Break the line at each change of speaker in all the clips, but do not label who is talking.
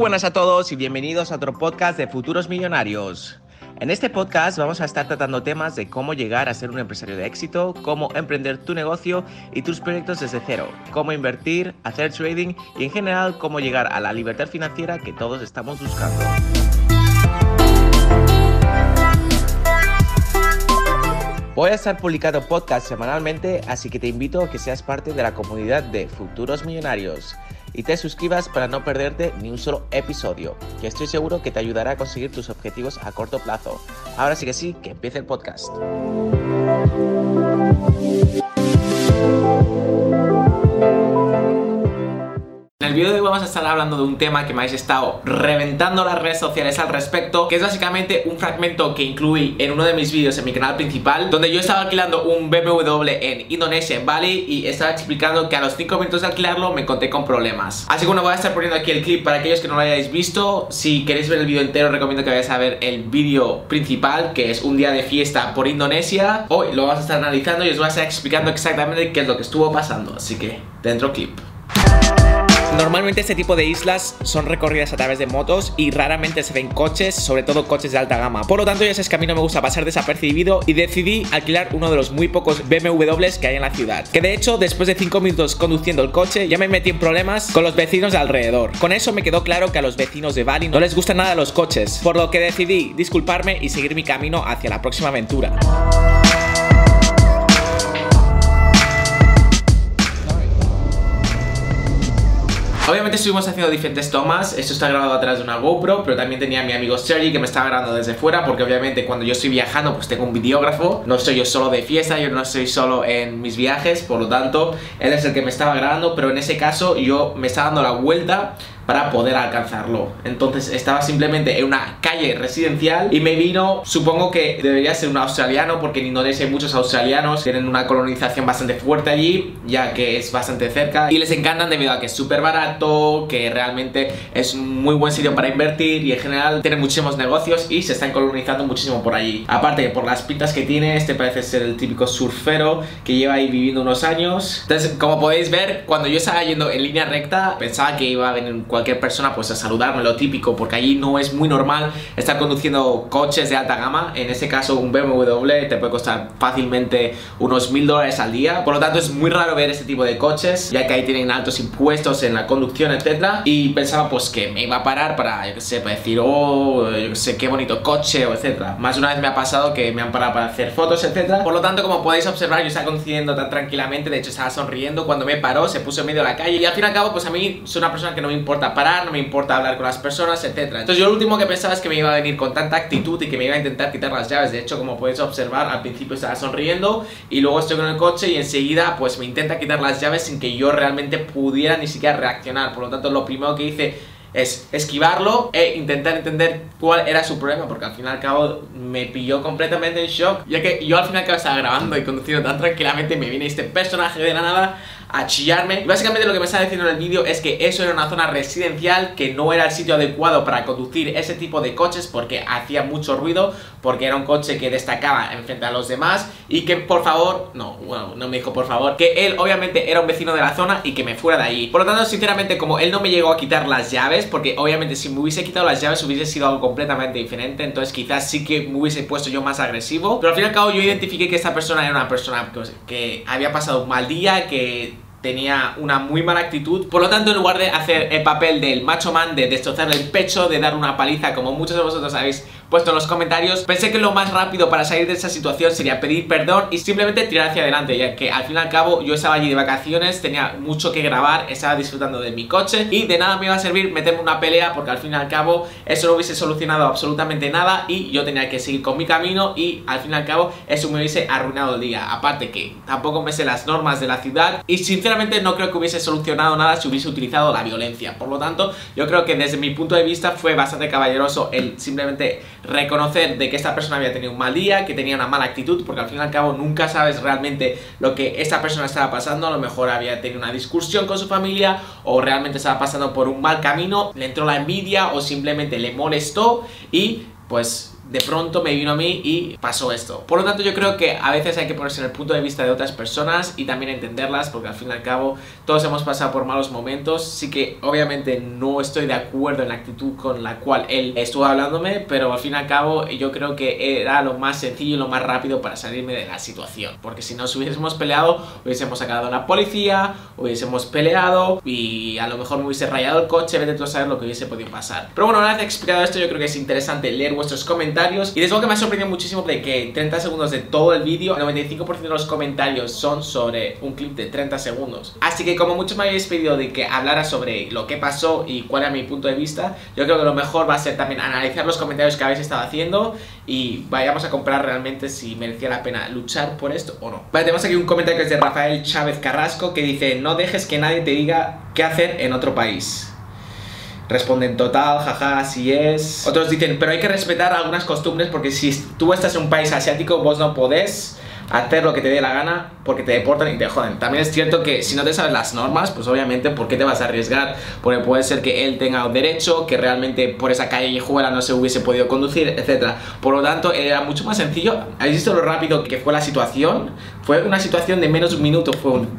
buenas a todos y bienvenidos a otro podcast de Futuros Millonarios. En este podcast vamos a estar tratando temas de cómo llegar a ser un empresario de éxito, cómo emprender tu negocio y tus proyectos desde cero, cómo invertir, hacer trading y en general cómo llegar a la libertad financiera que todos estamos buscando. Voy a estar publicando podcast semanalmente, así que te invito a que seas parte de la comunidad de Futuros Millonarios y te suscribas para no perderte ni un solo episodio, que estoy seguro que te ayudará a conseguir tus objetivos a corto plazo. Ahora sí que sí, que empiece el podcast. Vamos a estar hablando de un tema que me habéis estado reventando las redes sociales al respecto, que es básicamente un fragmento que incluí en uno de mis vídeos en mi canal principal, donde yo estaba alquilando un BMW en Indonesia, Bali, y estaba explicando que a los 5 minutos de alquilarlo me conté con problemas. Así que bueno, voy a estar poniendo aquí el clip para aquellos que no lo hayáis visto. Si queréis ver el vídeo entero, recomiendo que vayáis a ver el vídeo principal, que es un día de fiesta por Indonesia. Hoy lo vamos a estar analizando y os voy a estar explicando exactamente qué es lo que estuvo pasando. Así que, dentro clip. Normalmente este tipo de islas son recorridas a través de motos y raramente se ven coches, sobre todo coches de alta gama. Por lo tanto, ya sabes que a mí no me gusta pasar desapercibido y decidí alquilar uno de los muy pocos BMWs que hay en la ciudad. Que de hecho, después de 5 minutos conduciendo el coche, ya me metí en problemas con los vecinos de alrededor. Con eso me quedó claro que a los vecinos de Bali no les gustan nada los coches, por lo que decidí disculparme y seguir mi camino hacia la próxima aventura. Obviamente estuvimos haciendo diferentes tomas, esto está grabado atrás de una GoPro, pero también tenía a mi amigo Sergi que me estaba grabando desde fuera, porque obviamente cuando yo estoy viajando pues tengo un videógrafo, no estoy yo solo de fiesta, yo no estoy solo en mis viajes, por lo tanto él es el que me estaba grabando, pero en ese caso yo me estaba dando la vuelta para poder alcanzarlo. Entonces estaba simplemente en una calle residencial y me vino, supongo que debería ser un australiano porque en Indonesia hay muchos australianos, tienen una colonización bastante fuerte allí, ya que es bastante cerca y les encantan debido a que es súper barato, que realmente es un muy buen sitio para invertir y en general tiene muchísimos negocios y se están colonizando muchísimo por allí. Aparte por las pintas que tiene, este parece ser el típico surfero que lleva ahí viviendo unos años. Entonces, como podéis ver, cuando yo estaba yendo en línea recta, pensaba que iba a venir cualquier persona pues a saludarme, lo típico, porque allí no es muy normal estar conduciendo coches de alta gama. En ese caso, un BMW te puede costar fácilmente unos mil dólares al día. Por lo tanto, es muy raro ver este tipo de coches, ya que ahí tienen altos impuestos en la conducción, etcétera. Y pensaba pues que me iba a parar para, yo que sé, para decir, oh, yo que sé, qué bonito coche, o etcétera. Más de una vez me ha pasado que me han parado para hacer fotos, etcétera. Por lo tanto, como podéis observar, yo estaba conduciendo tan tranquilamente, de hecho estaba sonriendo cuando me paró, se puso en medio de la calle y al fin y al cabo, pues a mí soy una persona que no me importa parar, no me importa hablar con las personas, etcétera. Entonces yo lo último que pensaba es que me iba a venir con tanta actitud y que me iba a intentar quitar las llaves. De hecho, como podéis observar, al principio estaba sonriendo y luego estoy con el coche y enseguida pues me intenta quitar las llaves sin que yo realmente pudiera ni siquiera reaccionar. Por lo tanto, lo primero que hice es esquivarlo e intentar entender cuál era su problema, porque al fin y al cabo me pilló completamente en shock, ya que yo al fin cabo estaba grabando y conduciendo tan tranquilamente me viene este personaje de la nada a chillarme. Y básicamente lo que me está diciendo en el vídeo es que eso era una zona residencial, que no era el sitio adecuado para conducir ese tipo de coches porque hacía mucho ruido, porque era un coche que destacaba en frente a los demás y que por favor, no, bueno, no me dijo por favor, que él obviamente era un vecino de la zona y que me fuera de ahí. Por lo tanto, sinceramente, como él no me llegó a quitar las llaves, porque obviamente si me hubiese quitado las llaves hubiese sido algo completamente diferente, entonces quizás sí que me hubiese puesto yo más agresivo, pero al fin y al cabo yo identifiqué que esta persona era una persona que, que había pasado un mal día, que tenía una muy mala actitud. Por lo tanto, en lugar de hacer el papel del macho man, de destrozarle el pecho, de dar una paliza, como muchos de vosotros habéis puesto en los comentarios, pensé que lo más rápido para salir de esa situación sería pedir perdón y simplemente tirar hacia adelante, ya que al fin y al cabo yo estaba allí de vacaciones, tenía mucho que grabar, estaba disfrutando de mi coche y de nada me iba a servir meterme una pelea porque al fin y al cabo eso no hubiese solucionado absolutamente nada y yo tenía que seguir con mi camino y al fin y al cabo eso me hubiese arruinado el día. Aparte que tampoco me sé las normas de la ciudad y sinceramente no creo que hubiese solucionado nada si hubiese utilizado la violencia. Por lo tanto, yo creo que desde mi punto de vista fue bastante caballeroso el simplemente reconocer de que esta persona había tenido un mal día, que tenía una mala actitud, porque al fin y al cabo nunca sabes realmente lo que esta persona estaba pasando, a lo mejor había tenido una discusión con su familia o realmente estaba pasando por un mal camino, le entró la envidia o simplemente le molestó y pues de pronto me vino a mí y pasó esto. Por lo tanto, yo creo que a veces hay que ponerse en el punto de vista de otras personas y también entenderlas, porque al fin y al cabo todos hemos pasado por malos momentos. Sí que obviamente no estoy de acuerdo en la actitud con la cual él estuvo hablándome, pero al fin y al cabo yo creo que era lo más sencillo y lo más rápido para salirme de la situación. Porque si nos hubiésemos peleado, hubiésemos sacado a la policía, hubiésemos peleado y a lo mejor me hubiese rayado el coche, vete a saber lo que hubiese podido pasar. Pero bueno, una vez explicado esto, yo creo que es interesante leer vuestros comentarios. Y desde luego que me ha sorprendido muchísimo de que 30 segundos de todo el vídeo, el 95% de los comentarios son sobre un clip de 30 segundos. Así que como muchos me habéis pedido de que hablara sobre lo que pasó y cuál era mi punto de vista, yo creo que lo mejor va a ser también analizar los comentarios que habéis estado haciendo y vayamos a comprar realmente si merecía la pena luchar por esto o no. Vale, tenemos aquí un comentario que es de Rafael Chávez Carrasco que dice, no dejes que nadie te diga qué hacer en otro país. Responden total, jaja, así es. Otros dicen, pero hay que respetar algunas costumbres porque si tú estás en un país asiático, vos no podés hacer lo que te dé la gana porque te deportan y te joden. También es cierto que si no te sabes las normas, pues obviamente, ¿por qué te vas a arriesgar? Porque puede ser que él tenga un derecho, que realmente por esa calle callejuela no se hubiese podido conducir, etc. Por lo tanto, era mucho más sencillo. ¿Habéis visto lo rápido que fue la situación? Fue una situación de menos de un minuto. Fue un...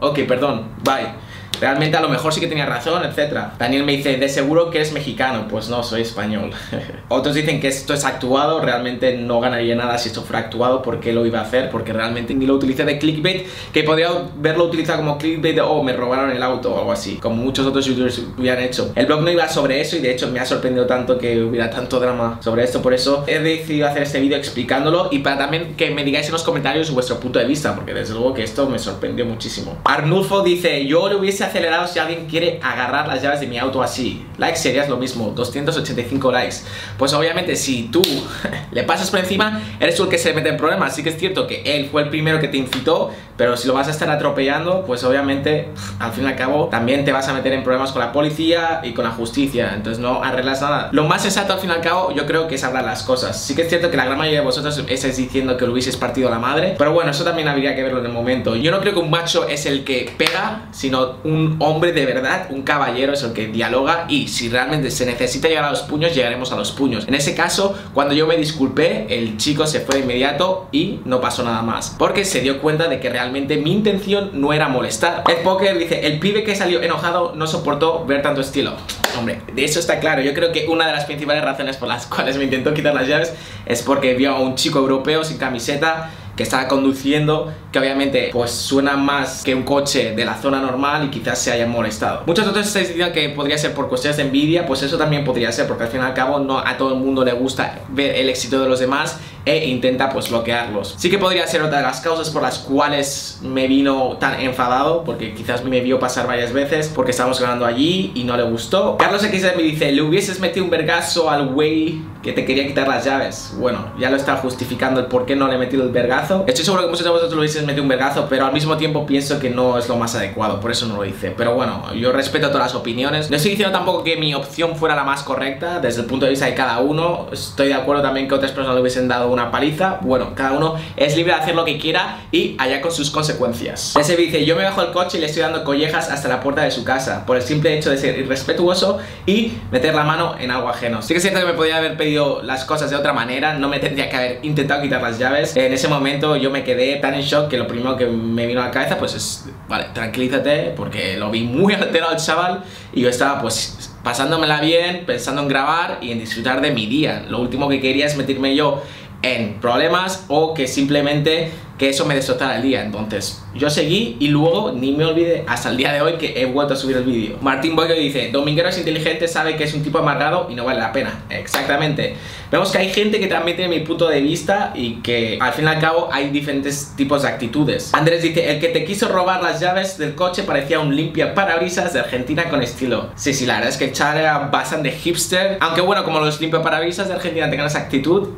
Ok, perdón, bye realmente a lo mejor sí que tenía razón, etc. Daniel me dice, de seguro que eres mexicano. Pues no, soy español. Otros dicen que esto es actuado, realmente no ganaría nada si esto fuera actuado, porque lo iba a hacer? Porque realmente ni lo utilicé de clickbait, que podría verlo utilizado como clickbait de, oh, me robaron el auto o algo así, como muchos otros youtubers hubieran hecho. El blog no iba sobre eso y de hecho me ha sorprendido tanto que hubiera tanto drama sobre esto, por eso he decidido hacer este vídeo explicándolo y para también que me digáis en los comentarios vuestro punto de vista, porque desde luego que esto me sorprendió muchísimo. Arnulfo dice, yo le hubiese acelerado si alguien quiere agarrar las llaves de mi auto así. Likes serías lo mismo, 285 likes. Pues obviamente si tú le pasas por encima, eres tú el que se mete en problemas. Sí que es cierto que él fue el primero que te incitó, pero si lo vas a estar atropellando, pues obviamente al fin y al cabo también te vas a meter en problemas con la policía y con la justicia. Entonces no arreglas nada. Lo más exacto al fin y al cabo yo creo que es hablar las cosas. Sí que es cierto que la gran mayoría de vosotros estáis diciendo que lo hubieses partido a la madre, pero bueno, eso también habría que verlo en el momento. Yo no creo que un macho es el que pega, sino un hombre hombre de verdad, un caballero es el que dialoga y si realmente se necesita llegar a los puños, llegaremos a los puños. En ese caso, cuando yo me disculpé, el chico se fue de inmediato y no pasó nada más. Porque se dio cuenta de que realmente mi intención no era molestar. El Poker dice, el pibe que salió enojado no soportó ver tanto estilo. Hombre, de eso está claro. Yo creo que una de las principales razones por las cuales me intentó quitar las llaves es porque vio a un chico europeo sin camiseta que estaba conduciendo, que obviamente pues suena más que un coche de la zona normal y quizás se hayan molestado. Muchos otros estáis diciendo que podría ser por cuestiones de envidia, pues eso también podría ser, porque al fin y al cabo no a todo el mundo le gusta ver el éxito de los demás e intenta pues bloquearlos. Sí que podría ser otra de las causas por las cuales me vino tan enfadado, porque quizás me vio pasar varias veces porque estábamos grabando allí y no le gustó. Carlos XD me dice, le hubieses metido un vergazo al güey que te quería quitar las llaves. Bueno, ya lo está justificando el por qué no le he metido el vergazo. Estoy seguro que muchos de vosotros lo hubieseis metido un vergazo, pero al mismo tiempo pienso que no es lo más adecuado, por eso no lo hice. Pero bueno, yo respeto todas las opiniones. No estoy diciendo tampoco que mi opción fuera la más correcta, desde el punto de vista de cada uno. Estoy de acuerdo también que otras personas le hubiesen dado una paliza. Bueno, cada uno es libre de hacer lo que quiera y allá con sus consecuencias. Ese dice, yo me bajo el coche y le estoy dando collejas hasta la puerta de su casa, por el simple hecho de ser irrespetuoso y meter la mano en algo ajeno. Sí que siento que me podía haber pedido las cosas de otra manera, no me tendría que haber intentado quitar las llaves. En ese momento yo me quedé tan en shock que lo primero que me vino a la cabeza pues es, vale, tranquilízate, porque lo vi muy alterado el chaval y yo estaba pues pasándomela bien, pensando en grabar y en disfrutar de mi día. Lo último que quería es meterme yo en problemas o que simplemente que eso me destrozara el día. Entonces, yo seguí y luego ni me olvidé hasta el día de hoy que he vuelto a subir el vídeo. Martín Boyo dice, Dominguero es inteligente, sabe que es un tipo amargado y no vale la pena. Exactamente. Vemos que hay gente que también tiene mi punto de vista y que al fin y al cabo hay diferentes tipos de actitudes. Andrés dice, el que te quiso robar las llaves del coche parecía un limpia parabrisas de Argentina con estilo. Sí, sí, la verdad es que Char era bastante hipster. Aunque bueno, como los limpia parabrisas de Argentina tengan esa actitud,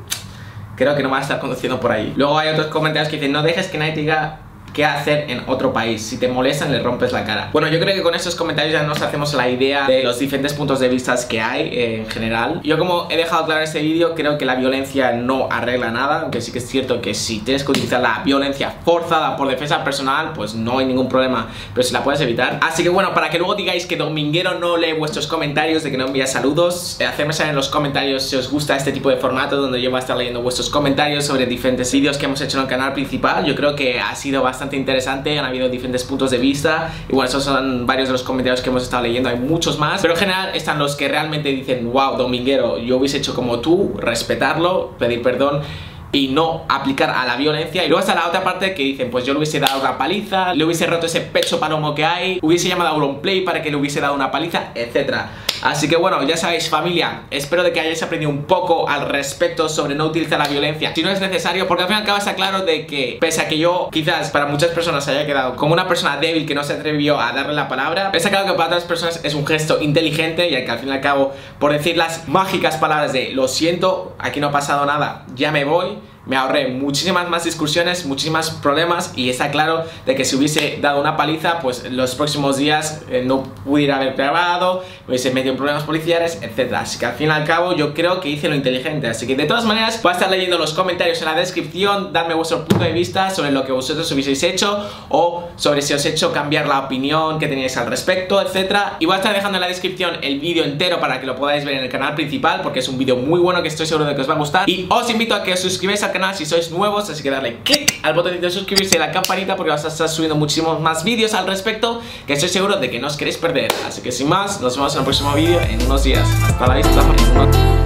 creo que no va a estar conduciendo por ahí. Luego hay otros comentarios que dicen, no dejes que nadie diga qué hacer en otro país. Si te molestan, le rompes la cara. Bueno, yo creo que con estos comentarios ya nos hacemos la idea de los diferentes puntos de vista que hay eh, en general. Yo como he dejado claro en este vídeo, creo que la violencia no arregla nada, aunque sí que es cierto que si tienes que utilizar la violencia forzada por defensa personal, pues no hay ningún problema, pero si la puedes evitar. Así que bueno, para que luego digáis que Dominguero no lee vuestros comentarios, de que no envía saludos, eh, hacedme saber en los comentarios si os gusta este tipo de formato donde yo voy a estar leyendo vuestros comentarios sobre diferentes vídeos que hemos hecho en el canal principal. Yo creo que ha sido bastante interesante, han habido diferentes puntos de vista bueno, esos son varios de los comentarios que hemos estado leyendo, hay muchos más, pero en general están los que realmente dicen, wow, Dominguero, yo hubiese hecho como tú, respetarlo, pedir perdón y no aplicar a la violencia. Y luego está la otra parte que dicen, pues yo le hubiese dado una paliza, le hubiese roto ese pecho palomo que hay, hubiese llamado a un play para que le hubiese dado una paliza, etcétera. Así que bueno, ya sabéis familia, espero de que hayáis aprendido un poco al respecto sobre no utilizar la violencia. Si no es necesario, porque al fin y al cabo está claro de que pese a que yo quizás para muchas personas haya quedado como una persona débil que no se atrevió a darle la palabra, está claro que para otras personas es un gesto inteligente y que al fin y al cabo por decir las mágicas palabras de lo siento, aquí no ha pasado nada, ya me voy me ahorré muchísimas más discusiones, muchísimos problemas y está claro de que si hubiese dado una paliza, pues los próximos días eh, no pudiera haber grabado, hubiese metido en problemas policiales, etc. Así que al fin y al cabo yo creo que hice lo inteligente. Así que de todas maneras voy a estar leyendo los comentarios en la descripción, dadme vuestro punto de vista sobre lo que vosotros hubieseis hecho o sobre si os he hecho cambiar la opinión que teníais al respecto, etc. Y voy a estar dejando en la descripción el vídeo entero para que lo podáis ver en el canal principal porque es un vídeo muy bueno que estoy seguro de que os va a gustar. Y os invito a que os suscribáis al canal si sois nuevos, así que darle click al botón de suscribirse y la campanita porque vas a estar subiendo muchísimos más vídeos al respecto que estoy seguro de que no os queréis perder. Así que sin más, nos vemos en el próximo vídeo en unos días. Hasta la vista.